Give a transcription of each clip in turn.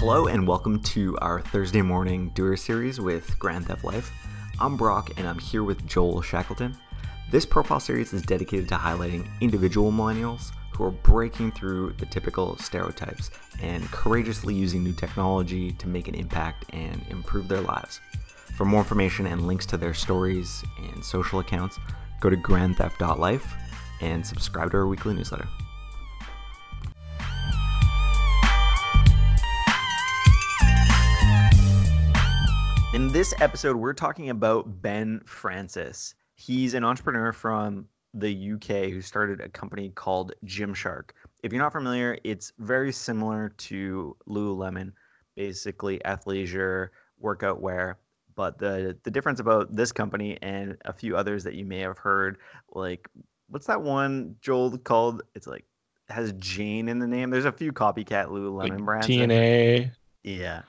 Hello and welcome to our Thursday morning doer series with Grand Theft Life. I'm Brock and I'm here with Joel Shackleton. This profile series is dedicated to highlighting individual millennials who are breaking through the typical stereotypes and courageously using new technology to make an impact and improve their lives. For more information and links to their stories and social accounts, go to grandtheft.life and subscribe to our weekly newsletter. In this episode, we're talking about Ben Francis. He's an entrepreneur from the UK who started a company called Gymshark. If you're not familiar, it's very similar to Lululemon, basically athleisure, workout wear. But the the difference about this company and a few others that you may have heard, like what's that one Joel called? It's like has Jane in the name. There's a few copycat Lululemon like brands. TNA. Yeah.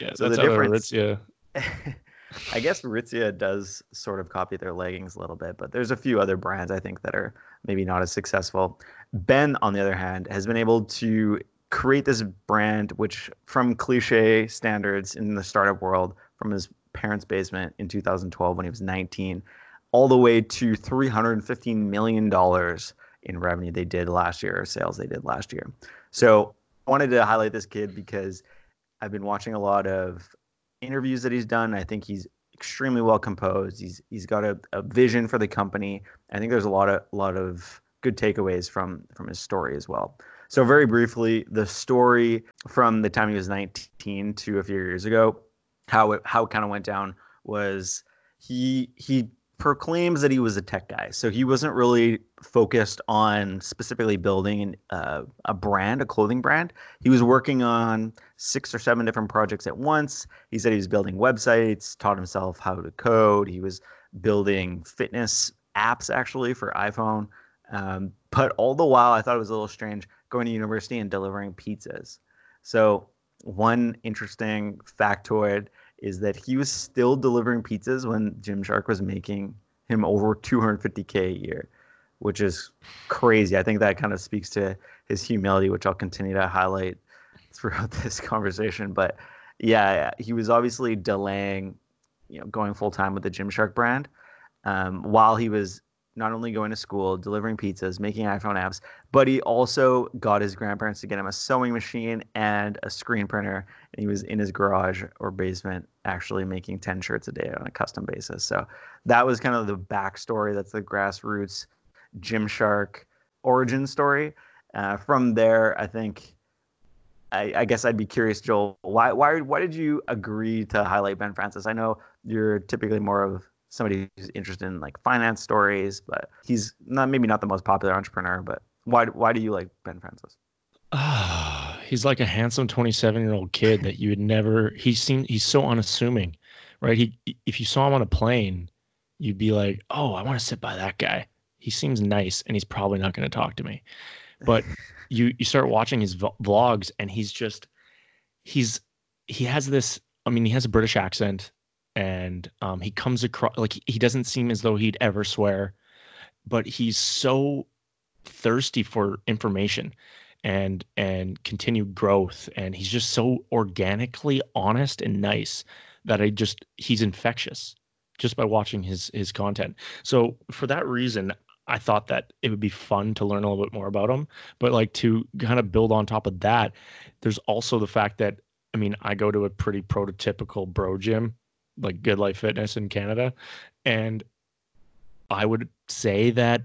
Yeah, So that's the difference- Aritzia. I guess Ritzia does sort of copy their leggings a little bit, but there's a few other brands I think that are maybe not as successful. Ben, on the other hand, has been able to create this brand, which from cliche standards in the startup world, from his parents' basement in 2012 when he was 19, all the way to $315 million in revenue they did last year, or sales they did last year. So I wanted to highlight this kid because I've been watching a lot of interviews that he's done. I think he's extremely well composed. He's he's got a, a vision for the company. I think there's a lot of a lot of good takeaways from from his story as well. So very briefly, the story from the time he was 19 to a few years ago, how it how it kind of went down was he he proclaims that he was a tech guy. So he wasn't really focused on specifically building uh, a brand, a clothing brand. He was working on six or seven different projects at once. He said he was building websites, taught himself how to code. He was building fitness apps actually for iPhone. Um, but all the while, I thought it was a little strange going to university and delivering pizzas. So, one interesting factoid is that he was still delivering pizzas when Gymshark was making him over 250k a year, which is crazy. I think that kind of speaks to his humility, which I'll continue to highlight throughout this conversation. But yeah, he was obviously delaying, you know, going full time with the Gymshark brand, um, while he was not only going to school, delivering pizzas, making iPhone apps, but he also got his grandparents to get him a sewing machine and a screen printer. And he was in his garage or basement actually making 10 shirts a day on a custom basis. So that was kind of the backstory. That's the grassroots Gymshark origin story. Uh, from there, I think, I, I guess I'd be curious, Joel, why, why, why did you agree to highlight Ben Francis? I know you're typically more of somebody who's interested in like finance stories, but he's not maybe not the most popular entrepreneur. But why why do you like Ben Francis? Ah, he's like a handsome 27 year old kid that you would never. He seemed he's so unassuming, right? He if you saw him on a plane, you'd be like, oh, I want to sit by that guy. He seems nice, and he's probably not going to talk to me. But you you start watching his v- vlogs, and he's just he's he has this. I mean, he has a British accent, and um, he comes across like he doesn't seem as though he'd ever swear, but he's so thirsty for information and and continued growth and he's just so organically honest and nice that i just he's infectious just by watching his his content. So for that reason i thought that it would be fun to learn a little bit more about him but like to kind of build on top of that there's also the fact that i mean i go to a pretty prototypical bro gym like good life fitness in canada and i would say that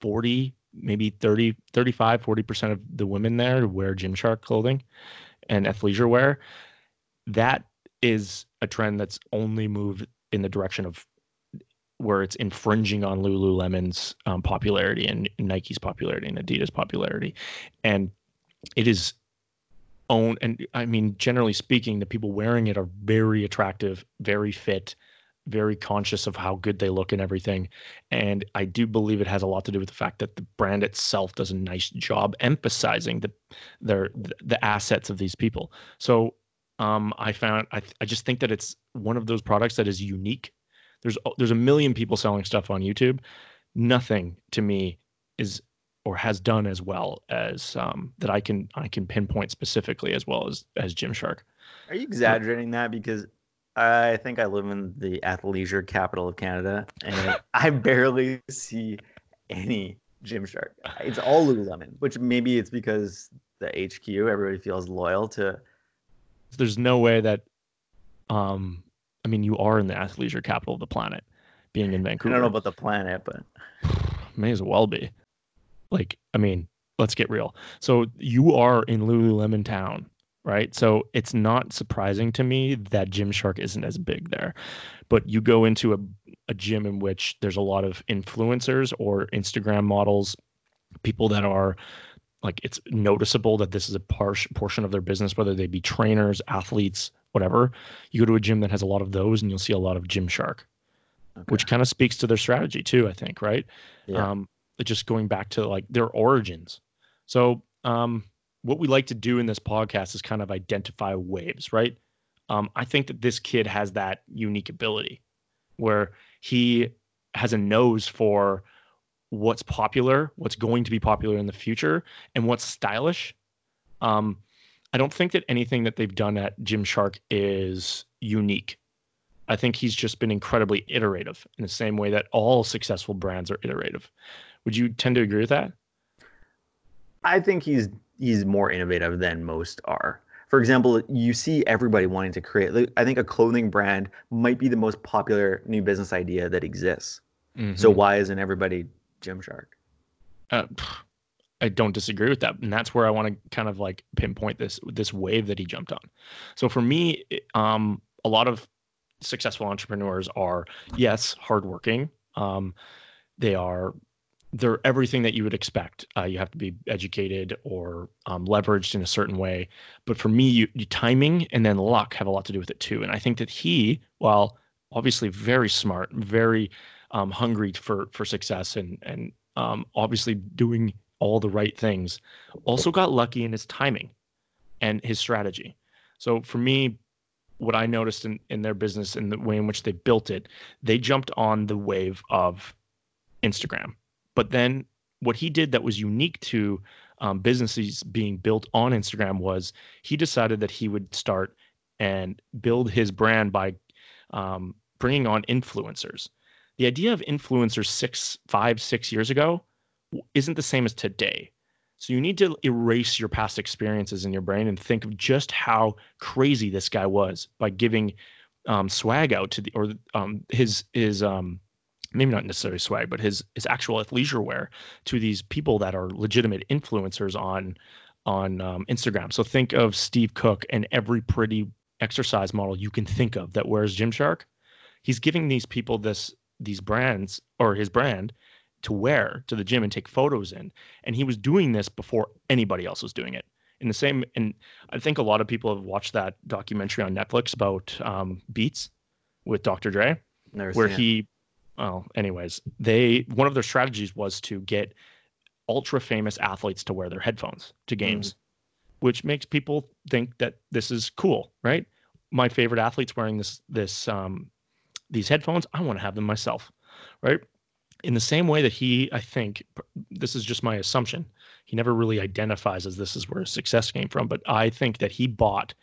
40 maybe 30 35 40% of the women there wear gymshark clothing and athleisure wear. That is a trend that's only moved in the direction of where it's infringing on lululemon's um, popularity and nike's popularity and adidas popularity. And it is own and i mean generally speaking the people wearing it are very attractive very fit very conscious of how good they look and everything. And I do believe it has a lot to do with the fact that the brand itself does a nice job emphasizing the their the assets of these people. So um, I found I I just think that it's one of those products that is unique. There's there's a million people selling stuff on YouTube. Nothing to me is or has done as well as um, that I can I can pinpoint specifically as well as as Gymshark. Are you exaggerating that? Because I think I live in the athleisure capital of Canada, and I barely see any Gymshark. It's all Lululemon, which maybe it's because the HQ everybody feels loyal to. There's no way that, um, I mean, you are in the athleisure capital of the planet, being in Vancouver. I don't know about the planet, but may as well be. Like, I mean, let's get real. So you are in Lululemon town, right? So it's not surprising to me that Gymshark isn't as big there. But you go into a, a gym in which there's a lot of influencers or Instagram models, people that are like it's noticeable that this is a par- portion of their business, whether they be trainers, athletes, whatever. You go to a gym that has a lot of those, and you'll see a lot of Gymshark, okay. which kind of speaks to their strategy too. I think, right? Yeah. Um, just going back to like their origins. So, um, what we like to do in this podcast is kind of identify waves, right? Um, I think that this kid has that unique ability where he has a nose for what's popular, what's going to be popular in the future, and what's stylish. Um, I don't think that anything that they've done at Gymshark is unique. I think he's just been incredibly iterative in the same way that all successful brands are iterative. Would you tend to agree with that? I think he's he's more innovative than most are. For example, you see everybody wanting to create. I think a clothing brand might be the most popular new business idea that exists. Mm-hmm. So why isn't everybody Gymshark? Uh, I don't disagree with that, and that's where I want to kind of like pinpoint this this wave that he jumped on. So for me, um, a lot of successful entrepreneurs are yes hardworking. Um, they are they're everything that you would expect. Uh, you have to be educated or um, leveraged in a certain way. But for me, you, you, timing and then luck have a lot to do with it too. And I think that he, while obviously very smart, very um, hungry for for success, and and um, obviously doing all the right things, also got lucky in his timing and his strategy. So for me, what I noticed in, in their business and the way in which they built it, they jumped on the wave of Instagram but then what he did that was unique to um, businesses being built on Instagram was he decided that he would start and build his brand by um, bringing on influencers. The idea of influencers six, five, six years ago isn't the same as today. So you need to erase your past experiences in your brain and think of just how crazy this guy was by giving um, swag out to the or um, his his um, maybe not necessarily swag, but his his actual athleisure wear to these people that are legitimate influencers on on um, Instagram. So think of Steve Cook and every pretty exercise model you can think of that wears Gymshark. He's giving these people this these brands or his brand to wear to the gym and take photos in. And he was doing this before anybody else was doing it. In the same, and I think a lot of people have watched that documentary on Netflix about um, Beats with Dr. Dre, where he well, anyways, they one of their strategies was to get ultra famous athletes to wear their headphones to games, mm. which makes people think that this is cool, right? My favorite athletes wearing this this um, these headphones, I want to have them myself, right? In the same way that he, I think, this is just my assumption. He never really identifies as this is where his success came from, but I think that he bought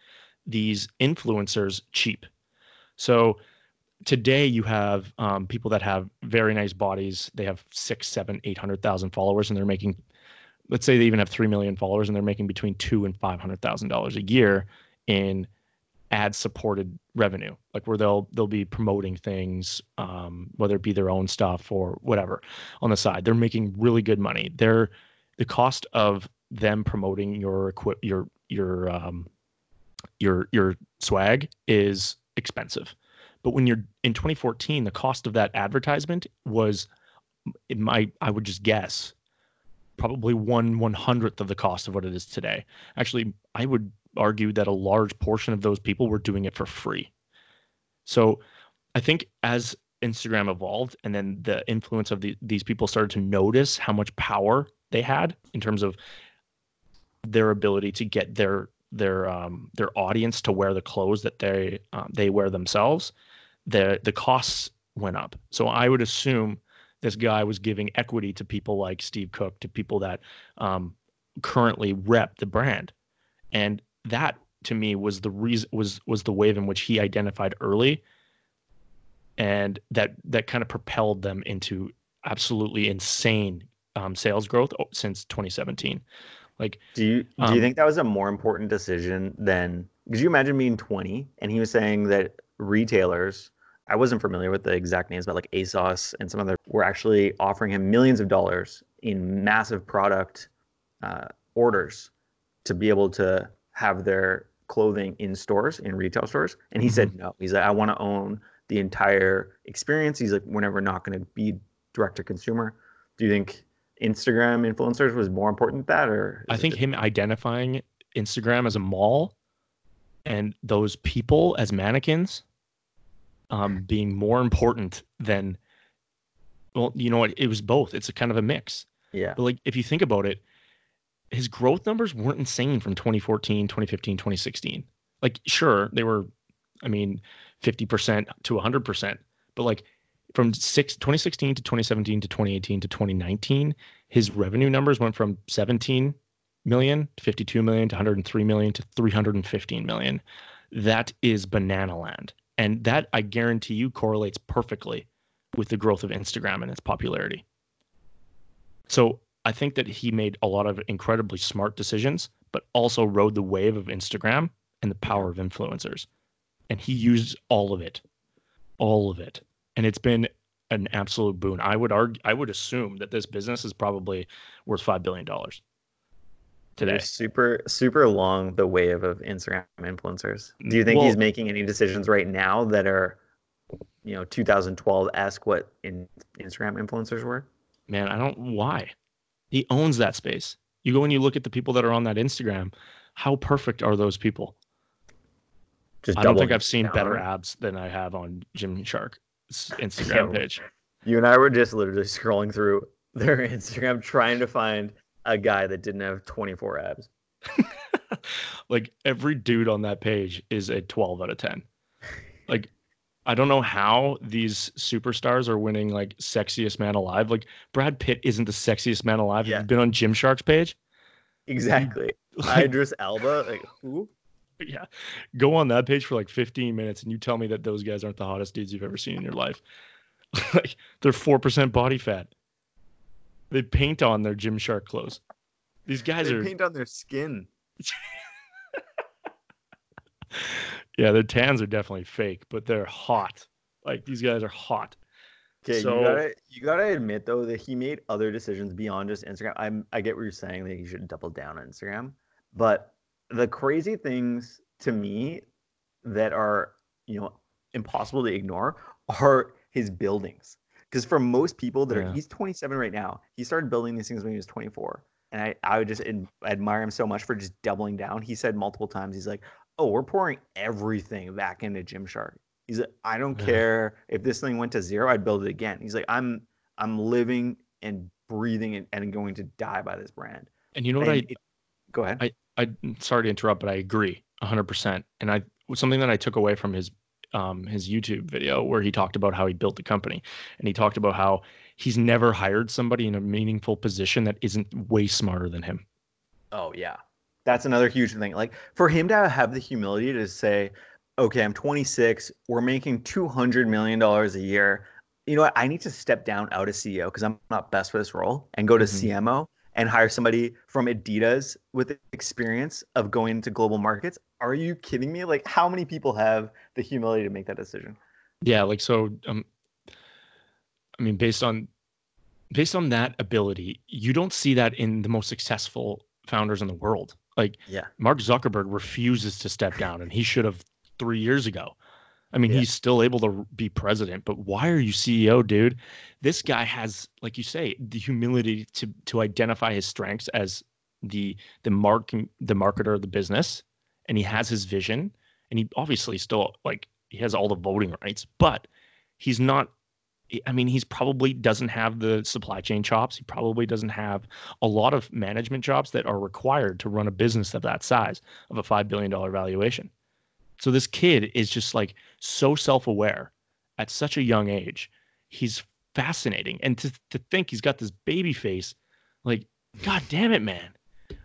these influencers cheap. So today you have um, people that have very nice bodies. They have six, seven, eight hundred thousand followers, and they're making, let's say they even have three million followers, and they're making between two and five hundred thousand dollars a year in ad supported revenue, like where they'll they'll be promoting things, um, whether it be their own stuff or whatever on the side. They're making really good money. They're the cost of them promoting your equip your your um, your your swag is expensive but when you're in 2014, the cost of that advertisement was, might, I would just guess, probably one one hundredth of the cost of what it is today. Actually, I would argue that a large portion of those people were doing it for free. So I think as Instagram evolved and then the influence of the, these people started to notice how much power they had in terms of their ability to get their their um, their audience to wear the clothes that they um, they wear themselves the the costs went up. So I would assume this guy was giving equity to people like Steve Cook, to people that um, currently rep the brand, and that to me was the reason was was the wave in which he identified early, and that that kind of propelled them into absolutely insane um, sales growth since 2017. Like, do you do um, you think that was a more important decision than? Could you imagine being 20 and he was saying that retailers I wasn't familiar with the exact names, but like ASOS and some other were actually offering him millions of dollars in massive product uh, orders to be able to have their clothing in stores, in retail stores. And he mm-hmm. said no. He's like, I want to own the entire experience. He's like, we're never not going to be direct to consumer. Do you think Instagram influencers was more important than that, or I think him identifying Instagram as a mall and those people as mannequins um, being more important than well you know what? It was both. It's a kind of a mix. Yeah. But like if you think about it his growth numbers weren't insane from 2014 2015 2016 like sure they were i mean 50% to 100% but like from six, 2016 to 2017 to 2018 to 2019 his revenue numbers went from 17 million to 52 million to 103 million to 315 million. That is banana land and that I guarantee you correlates perfectly with the growth of Instagram and its popularity. So I think that he made a lot of incredibly smart decisions, but also rode the wave of Instagram and the power of influencers. And he used all of it, all of it. And it's been an absolute boon. I would argue, I would assume that this business is probably worth $5 billion today. You're super super long the wave of Instagram influencers. Do you think well, he's making any decisions right now that are, you know, 2012 esque what in Instagram influencers were? Man, I don't why. He owns that space. You go and you look at the people that are on that Instagram. How perfect are those people? Just I don't think I've seen down. better abs than I have on Gymshark's Instagram page. You and I were just literally scrolling through their Instagram trying to find a guy that didn't have 24 abs. like every dude on that page is a 12 out of 10. Like I don't know how these superstars are winning like sexiest man alive. Like Brad Pitt isn't the sexiest man alive. Yeah. You've been on Gymshark's page. Exactly. Like, Idris Elba. Like who? Yeah. Go on that page for like 15 minutes and you tell me that those guys aren't the hottest dudes you've ever seen in your life. like they're 4% body fat. They paint on their Gymshark clothes. These guys they are paint on their skin. yeah, their tans are definitely fake, but they're hot. Like these guys are hot. Okay, so, you gotta you gotta admit though that he made other decisions beyond just Instagram. I'm I get what you're saying that he should double down on Instagram, but the crazy things to me that are you know impossible to ignore are his buildings. Because for most people that yeah. are, he's 27 right now. He started building these things when he was 24, and I I would just admire him so much for just doubling down. He said multiple times, he's like, "Oh, we're pouring everything back into Gymshark." He's like, "I don't yeah. care if this thing went to zero, I'd build it again." He's like, "I'm I'm living and breathing and, and going to die by this brand." And you know what and I? It, go ahead. I I sorry to interrupt, but I agree 100. percent And I something that I took away from his um, his YouTube video where he talked about how he built the company, and he talked about how he's never hired somebody in a meaningful position that isn't way smarter than him. Oh yeah, that's another huge thing. Like for him to have the humility to say, "Okay, I'm 26. We're making 200 million dollars a year. You know what? I need to step down out of CEO because I'm not best for this role and go to mm-hmm. CMO." And hire somebody from Adidas with experience of going into global markets. Are you kidding me? Like, how many people have the humility to make that decision? Yeah, like so. Um, I mean, based on based on that ability, you don't see that in the most successful founders in the world. Like, yeah, Mark Zuckerberg refuses to step down, and he should have three years ago. I mean, yeah. he's still able to be president, but why are you CEO, dude? This guy has, like you say, the humility to to identify his strengths as the the mark the marketer of the business, and he has his vision, and he obviously still like he has all the voting rights, but he's not. I mean, he's probably doesn't have the supply chain chops. He probably doesn't have a lot of management jobs that are required to run a business of that size of a five billion dollar valuation. So this kid is just like so self-aware at such a young age. He's fascinating. And to to think he's got this baby face, like, god damn it, man.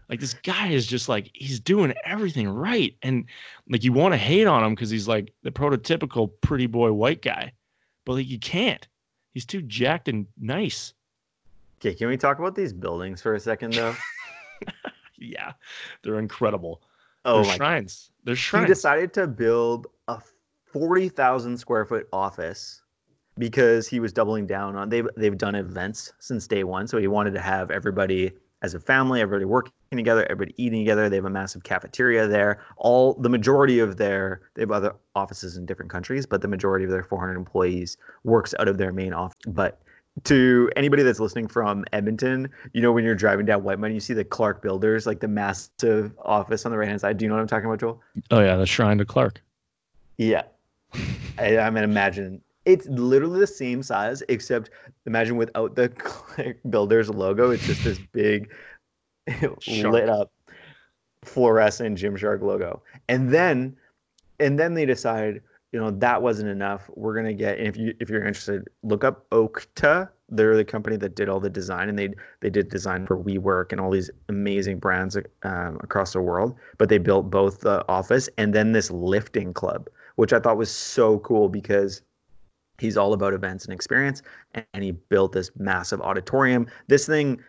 Like this guy is just like he's doing everything right. And like you want to hate on him because he's like the prototypical pretty boy white guy. But like you can't. He's too jacked and nice. Okay, can we talk about these buildings for a second though? yeah, they're incredible. Oh they're my shrines. They're He decided to build a 40,000 square foot office because he was doubling down on they've they've done events since day 1 so he wanted to have everybody as a family everybody working together everybody eating together. They have a massive cafeteria there. All the majority of their they have other offices in different countries but the majority of their 400 employees works out of their main office but to anybody that's listening from Edmonton, you know when you're driving down Whitemud, you see the Clark Builders, like the massive office on the right hand side. Do you know what I'm talking about, Joel? oh yeah, the shrine to Clark. Yeah. I, I mean, imagine it's literally the same size, except imagine without the Clark Builders logo. It's just this big, lit up, fluorescent Gymshark logo. And then, and then they decide, you know, that wasn't enough. We're gonna get. And if you if you're interested, look up Okta. They're the company that did all the design, and they they did design for WeWork and all these amazing brands um, across the world. But they built both the office and then this lifting club, which I thought was so cool because he's all about events and experience, and, he built this massive auditorium. This thing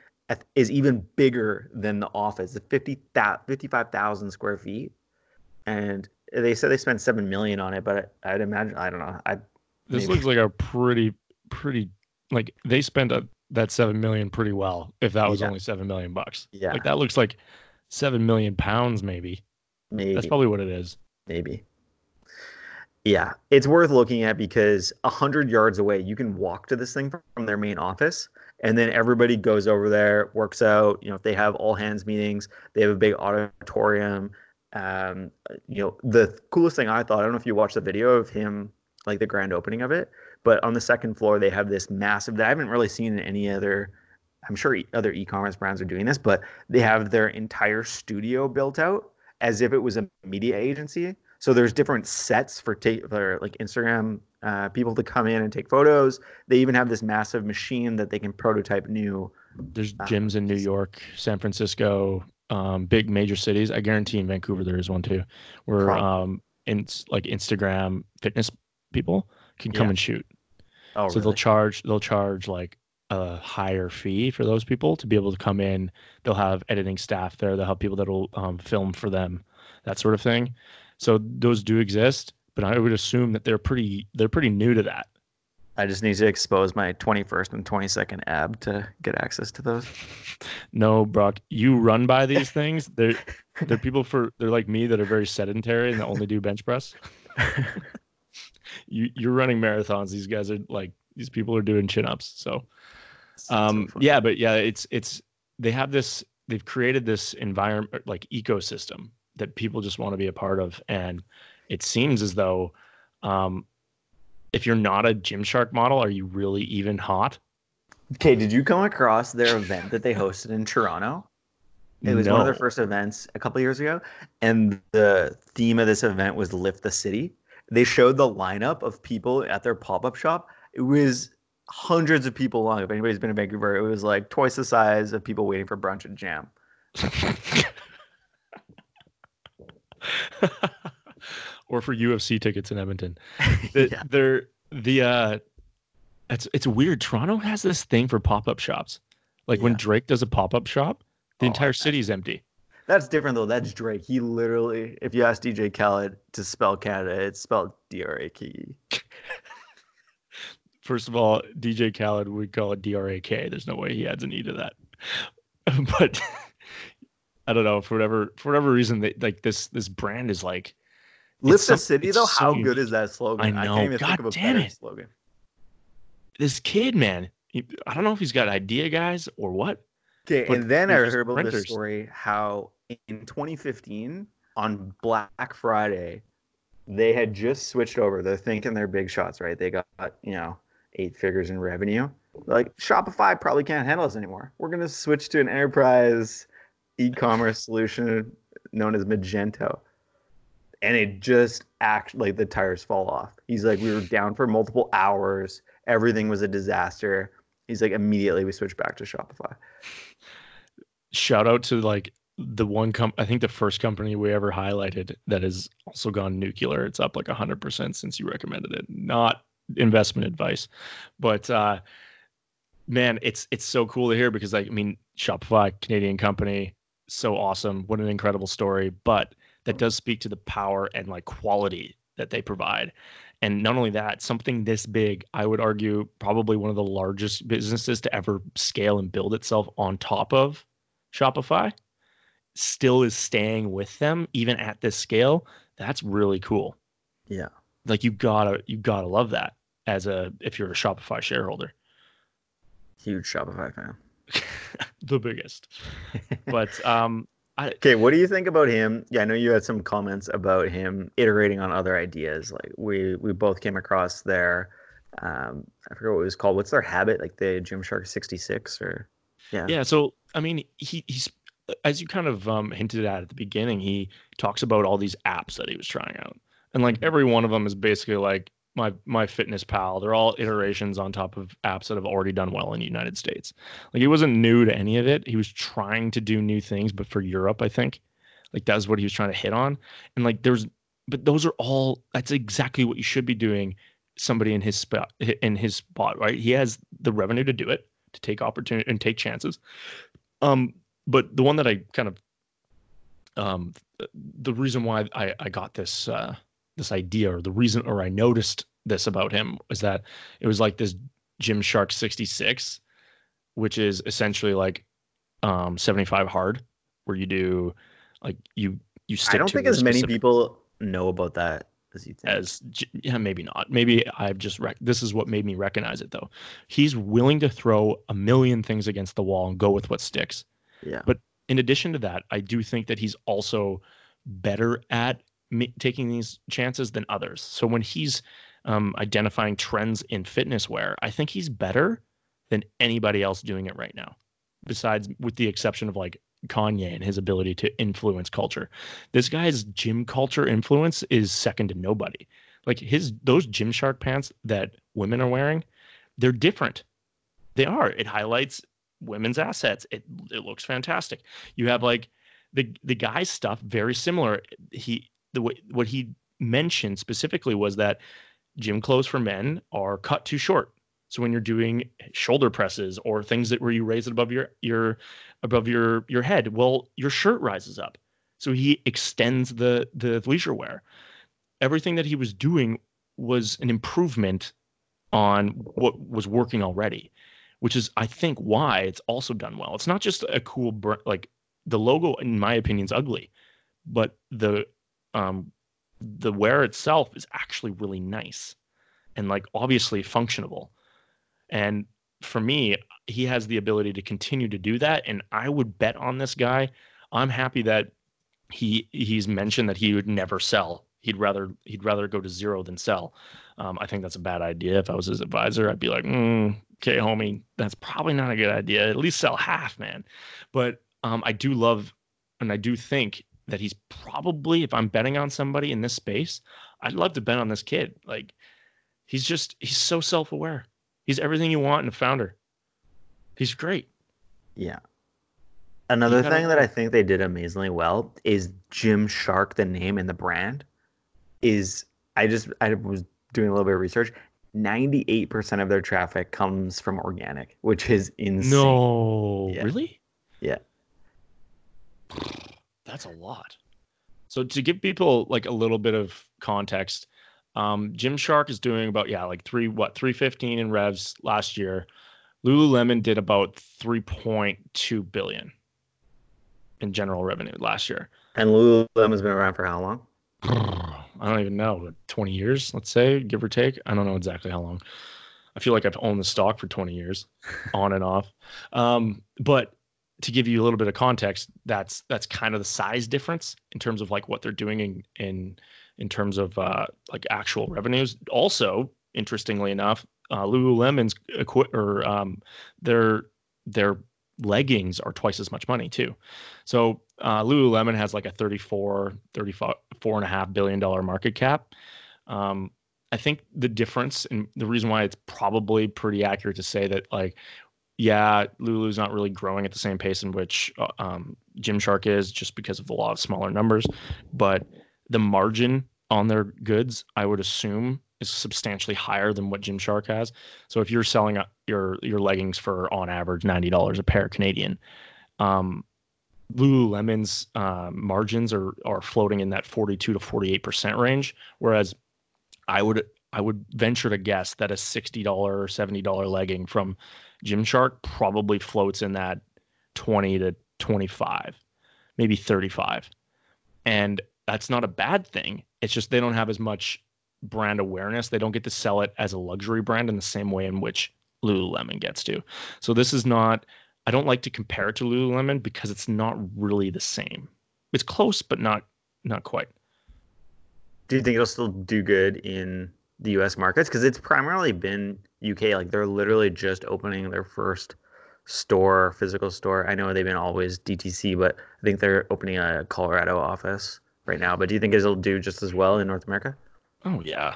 is even bigger than the office. It's 50, 55,000 square feet, and they said they spent seven million on it, but I'd imagine I don't know. I This Maybe. looks like a pretty pretty like they spent a, that seven million pretty well. If that was Yeah. only seven million bucks, yeah like that looks like seven million pounds maybe. maybe That's probably what it is. maybe. Yeah, it's worth looking at because a hundred yards away, you can walk to this thing from their main office, and then everybody goes over there, works out. You know, if they have all hands meetings, they have a big auditorium. Um, you know, the coolest thing I thought, I don't know if you watched the video of him, like the grand opening of it, but on the second floor they have this massive that I haven't really seen in any other. I'm sure e- other e-commerce brands are doing this, but they have their entire studio built out as if it was a media agency. So there's different sets for take for like Instagram uh, people to come in and take photos. They even have this massive machine that they can prototype new. There's Ah, gyms in New York, San Francisco, um, big major cities. I guarantee in Vancouver there is one too, where Right. um, in like Instagram fitness people can come Yeah. and shoot. Oh, so they'll charge they'll charge like a higher fee for those people to be able to come in. They'll have editing staff there. They'll have people that'll um, film for them, that sort of thing. So those do exist, but I would assume that they're pretty they're pretty new to that. I just need to expose my 21st and 22nd ab to get access to those. No, Brock, you run by these things. They're they're people for they're like me that are very sedentary and that only do bench press. You you're running marathons. These guys are like these people are doing chin ups. So um yeah, but yeah, it's it's they have this they've created this environment like ecosystem that people just want to be a part of. And it seems as though um if you're not a Gymshark model, are you really even hot? Okay, did you come across their event that they hosted in Toronto? It was one of their first events a couple years ago, and the theme of this event was "Lift the City." They showed the lineup of people at their pop-up shop. It was hundreds of people long. If anybody's been in Vancouver, it was like twice the size of people waiting for brunch at Jam. or for UFC tickets in Edmonton. The, yeah, They're the uh it's it's weird. Toronto has this thing for pop-up shops. Like when Drake does a pop-up shop, the Oh, entire I- city's empty. that's different though. That's Drake. He literally, if you ask DJ Khaled to spell Canada, it's spelled D-R-A-K-E. First of all, DJ Khaled would call it D-R-A-K. There's no way he adds an E to that. but I don't know for whatever for whatever reason they like this this brand is like Lift the city though. so How good is that slogan? I know. can't even God think of a damn better it. slogan. this kid, man. he- I don't know if he's got idea guys or what. Okay, and then I heard about this story how in 2015 on Black Friday, they had just switched over. They're thinking they're big shots, right? They got you know eight figures in revenue. Like Shopify probably can't handle us anymore. We're gonna switch to an enterprise e-commerce solution known as Magento. And it just act like the tires fall off. He's like, we were down for multiple hours everything was a disaster. He's like, immediately we switched back to Shopify. Shout out to like the one com I think the first company we ever highlighted that has also gone nuclear. It's up like hundred percent since you recommended it. Not investment advice, but uh, man, it's it's so cool to hear because like I mean Shopify, Canadian company, so awesome. What an incredible story. But that does speak to the power and like quality that they provide. And not only that, something this big, I would argue, probably one of the largest businesses to ever scale and build itself on top of Shopify, still is staying with them even at this scale. That's really cool. Yeah. Like you gotta you gotta love that as a if you're a Shopify shareholder. Huge Shopify fan. the biggest. But um okay, what do you think about him? Yeah, I know you had some comments about him iterating on other ideas. Like we we both came across their um I forget what it was called. What's their habit? Like the Gymshark 66 or yeah. Yeah, so I mean he he's as you kind of um, hinted at at the beginning, he talks about all these apps that he was trying out, and like every one of them is basically like my my fitness pal. They're all iterations on top of apps that have already done well in the united states. Like he wasn't new to any of it. He was trying to do new things but for europe i think like that's what he was trying to hit on. And like there's but those are all that's exactly what you should be doing somebody in his spot in his spot right? He has the revenue to do it to take opportunity and take chances. Um but the one that i kind of um the reason why i i got this uh this idea or the reason or I noticed this about him was that it was like this Gymshark 66, which is essentially like um 75 hard, where you do like you you stick. I don't think as many people know about that as you think. As yeah, maybe not. Maybe I've just rec- this is what made me recognize it though. He's willing to throw a million things against the wall and go with what sticks. Yeah. But in addition to that, I do think that he's also better at taking these chances than others. So when he's um, identifying trends in fitness wear, I think he's better than anybody else doing it right now. Besides, with the exception of like Kanye and his ability to influence culture, this guy's gym culture influence is second to nobody. Like his those Gymshark pants that women are wearing, they're different. They are. It highlights women's assets. It it looks fantastic. You have like the the guy's stuff very similar. He the way what he mentioned specifically was that gym clothes for men are cut too short. So when you're doing shoulder presses or things that where you raise it above your your above your your head, well, your shirt rises up. So he extends the the leisure wear. Everything that he was doing was an improvement on what was working already, which is I think why it's also done well. It's not just a cool like the logo in my opinion is ugly, but the um, the wear itself is actually really nice and like obviously functional. And for me, he has the ability to continue to do that. And I would bet on this guy. I'm happy that he he's mentioned that he would never sell. He'd rather he'd rather go to zero than sell. Um, I think that's a bad idea. If I was his advisor, I'd be like, mm, okay, homie, that's probably not a good idea. At least sell half, man. But um, I do love and I do think that he's probably, if I'm betting on somebody in this space, I'd love to bet on this kid. Like, he's just, he's so self aware. He's everything you want in a founder. He's great. Yeah. Another thing that I think they did amazingly well is Gymshark, the name and the brand, is I just I was doing a little bit of research. 98% of their traffic comes from organic, which is insane. No, yeah. really? Yeah that's a lot. So to give people like a little bit of context, um, Gymshark is doing about yeah like three what three fifteen in revs last year. Lululemon did about three point two billion in general revenue last year. And Lululemon's been around for how long? I don't even know, twenty years, let's say, give or take. I don't know exactly how long. I feel like I've owned the stock for twenty years, on and off. Um, but to give you a little bit of context, that's that's kind of the size difference in terms of like what they're doing in in in terms of uh, like actual revenues. Also, interestingly enough, uh, Lululemon's equi- or um, their their leggings are twice as much money too. So uh, Lululemon has like a 34, 34 and a half billion dollar market cap. Um, I think the difference and the reason why it's probably pretty accurate to say that like yeah, Lulu's not really growing at the same pace in which uh, um, Gymshark is, just because of the law of smaller numbers. But the margin on their goods, I would assume, is substantially higher than what Gymshark has. So if you're selling your your leggings for on average ninety dollars a pair Canadian, um, Lululemon's uh, margins are are floating in that forty two to forty eight percent range, whereas I would I would venture to guess that a sixty dollar or seventy dollar legging from Gymshark probably floats in that 20 to 25, maybe 35. And that's not a bad thing. It's just they don't have as much brand awareness. They don't get to sell it as a luxury brand in the same way in which Lululemon gets to. So this is not I don't like to compare it to Lululemon because it's not really the same. It's close but not not quite. Do you think it'll still do good in the US markets because it's primarily been UK. Like they're literally just opening their first store, physical store. I know they've been always DTC, but I think they're opening a Colorado office right now. But do you think it'll do just as well in North America? Oh yeah.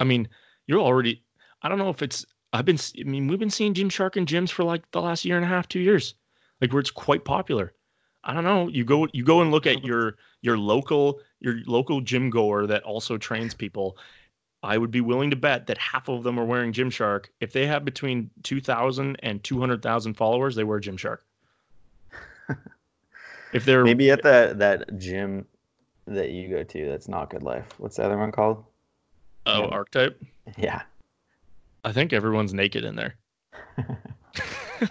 I mean, you're already. I don't know if it's. I've been. I mean, we've been seeing Gymshark and gyms for like the last year and a half, two years, like where it's quite popular. I don't know. You go. You go and look at your your local your local gym goer that also trains people, I would be willing to bet that half of them are wearing Gymshark. If they have between 2,000 and 200,000 followers, they wear Gymshark. if they're maybe at that that gym that you go to, that's not good life. What's the other one called? Oh, yeah. Archetype. Yeah. I think everyone's naked in there.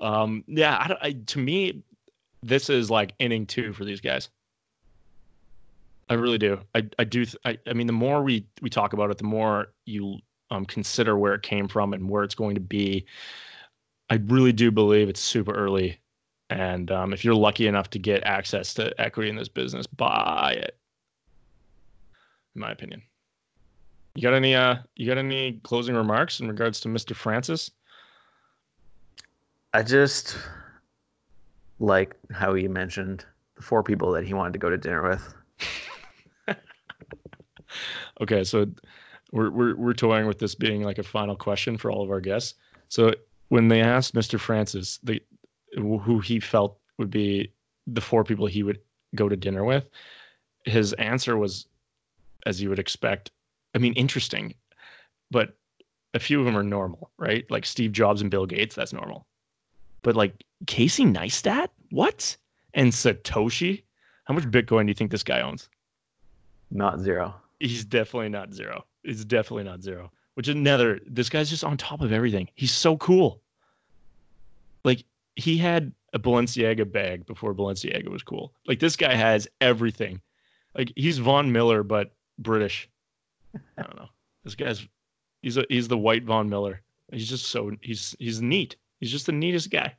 um, yeah, I, I, to me, this is like inning two for these guys. I really do. I, I do. I, I mean, the more we, we talk about it, the more you um, consider where it came from and where it's going to be. I really do believe it's super early. And um, if you're lucky enough to get access to equity in this business, buy it. In my opinion. You got any uh you got any closing remarks in regards to Mr. Francis? I just like how he mentioned the four people that he wanted to go to dinner with. okay, so we're we're we're toying with this being like a final question for all of our guests. So when they asked Mr. Francis the who he felt would be the four people he would go to dinner with, his answer was, as you would expect, I mean, interesting, but a few of them are normal, right? Like Steve Jobs and Bill Gates, that's normal. But like Casey Neistat, what? And Satoshi, how much Bitcoin do you think this guy owns? Not zero. He's definitely not zero. He's definitely not zero. Which is another. This guy's just on top of everything. He's so cool. Like he had a Balenciaga bag before Balenciaga was cool. Like this guy has everything. Like he's Von Miller but British. I don't know. This guy's he's a he's the white Von Miller. He's just so he's he's neat. He's just the neatest guy.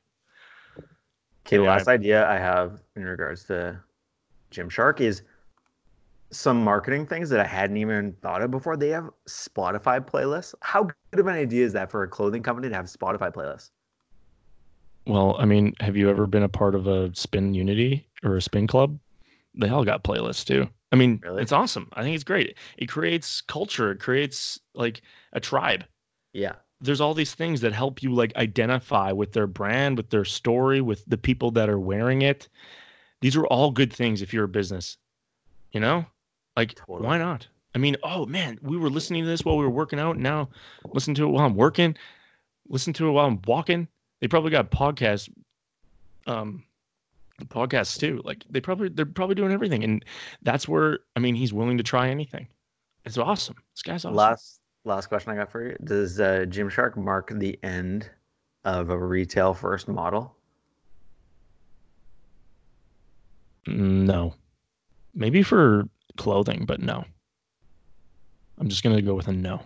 Okay, the last idea I have in regards to Gymshark is some marketing things that I hadn't even thought of before. They have Spotify playlists. How good of an idea is that for a clothing company to have Spotify playlists? Well, I mean, have you ever been a part of a spin unity or a spin club? They all got playlists too. I mean, really? it's awesome. I think it's great. It creates culture. It creates like a tribe. Yeah. There's all these things that help you like identify with their brand, with their story, with the people that are wearing it. These are all good things if you're a business. You know? Like, totally. why not? I mean, oh man, we were listening to this while we were working out. Now, listen to it while I'm working. Listen to it while I'm walking. They probably got podcasts, um, podcasts too. Like they probably they're probably doing everything, and that's where I mean, he's willing to try anything. It's awesome. This guy's awesome. Last last question I got for you: Does uh, Gymshark mark the end of a retail first model? No, maybe for clothing, but no. I'm just going to go with a no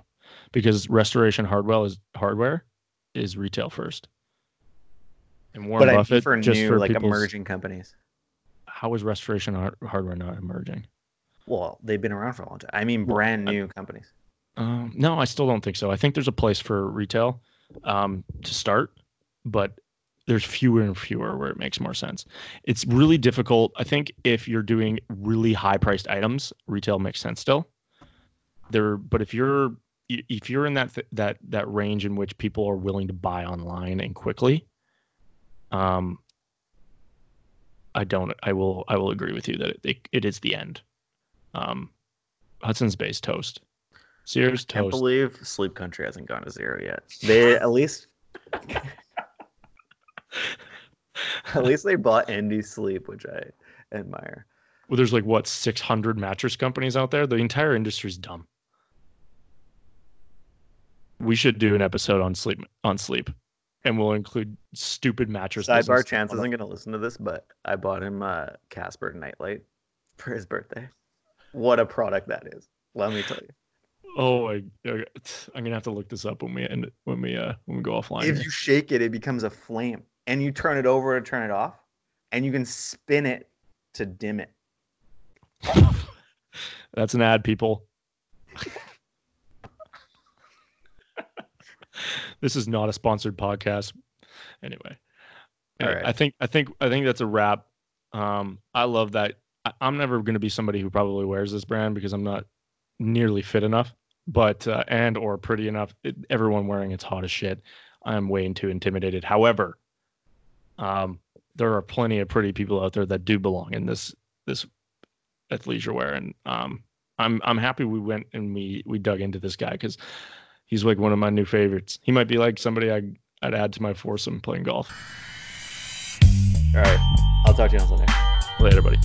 because restoration hardware is hardware is retail first. And Warren but Buffett for just new, for like emerging companies. How is restoration hardware not emerging? Well, they've been around for a long time. I mean, brand new I, companies. Um, no, I still don't think so. I think there's a place for retail um, to start, but there's fewer and fewer where it makes more sense. It's really difficult. I think if you're doing really high priced items, retail makes sense still. There, but if you're if you're in that th- that that range in which people are willing to buy online and quickly, um, I don't. I will. I will agree with you that it, it, it is the end. Um, Hudson's Bay's toast. Sears Can't toast. believe Sleep Country hasn't gone to zero yet. They at least at least they bought Indy Sleep, which I admire. Well, there's like what 600 mattress companies out there. The entire industry's dumb. We should do an episode on sleep on sleep, and we'll include stupid mattress. Sidebar. Chance isn't gonna listen to this, but I bought him a Casper nightlight for his birthday. What a product that is. Let me tell you. Oh, I, I'm gonna have to look this up when we end when we uh when we go offline. If you shake it, it becomes a flame. And you turn it over to turn it off. And you can spin it to dim it. That's an ad, people. this is not a sponsored podcast. Anyway, All right. I think I think I think that's a wrap. Um, I love that. I, I'm never going to be somebody who probably wears this brand because I'm not nearly fit enough, but uh, and or pretty enough. It, everyone wearing it's hot as shit. I'm way too intimidated. However, um, there are plenty of pretty people out there that do belong in this this athleisure wear, and um, I'm I'm happy we went and we we dug into this guy because he's like one of my new favorites. He might be like somebody I I'd add to my foursome playing golf. All right. I'll talk to you on Sunday. Later, buddy.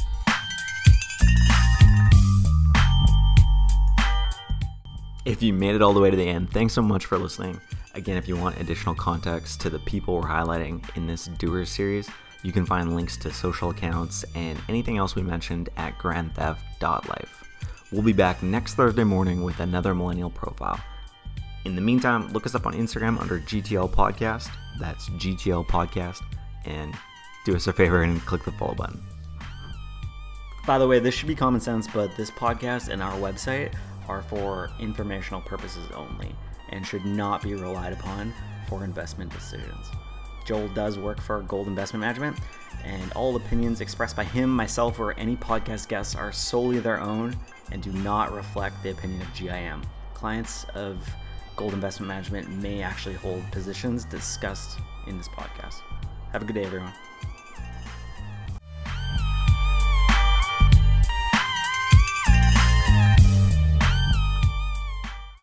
If you made it all the way to the end, thanks so much for listening. Again, if you want additional context to the people we're highlighting in this Doers series, you can find links to social accounts and anything else we mentioned at grandtheft.life. We'll be back next Thursday morning with another millennial profile. In the meantime, look us up on Instagram under GTL Podcast. That's GTL Podcast. And do us a favor and click the follow button. By the way, this should be common sense, but this podcast and our website are for informational purposes only and should not be relied upon for investment decisions. Joel does work for Gold Investment Management, and all opinions expressed by him, myself, or any podcast guests are solely their own and do not reflect the opinion of GIM. Clients of Gold Investment Management may actually hold positions discussed in this podcast. Have a good day, everyone.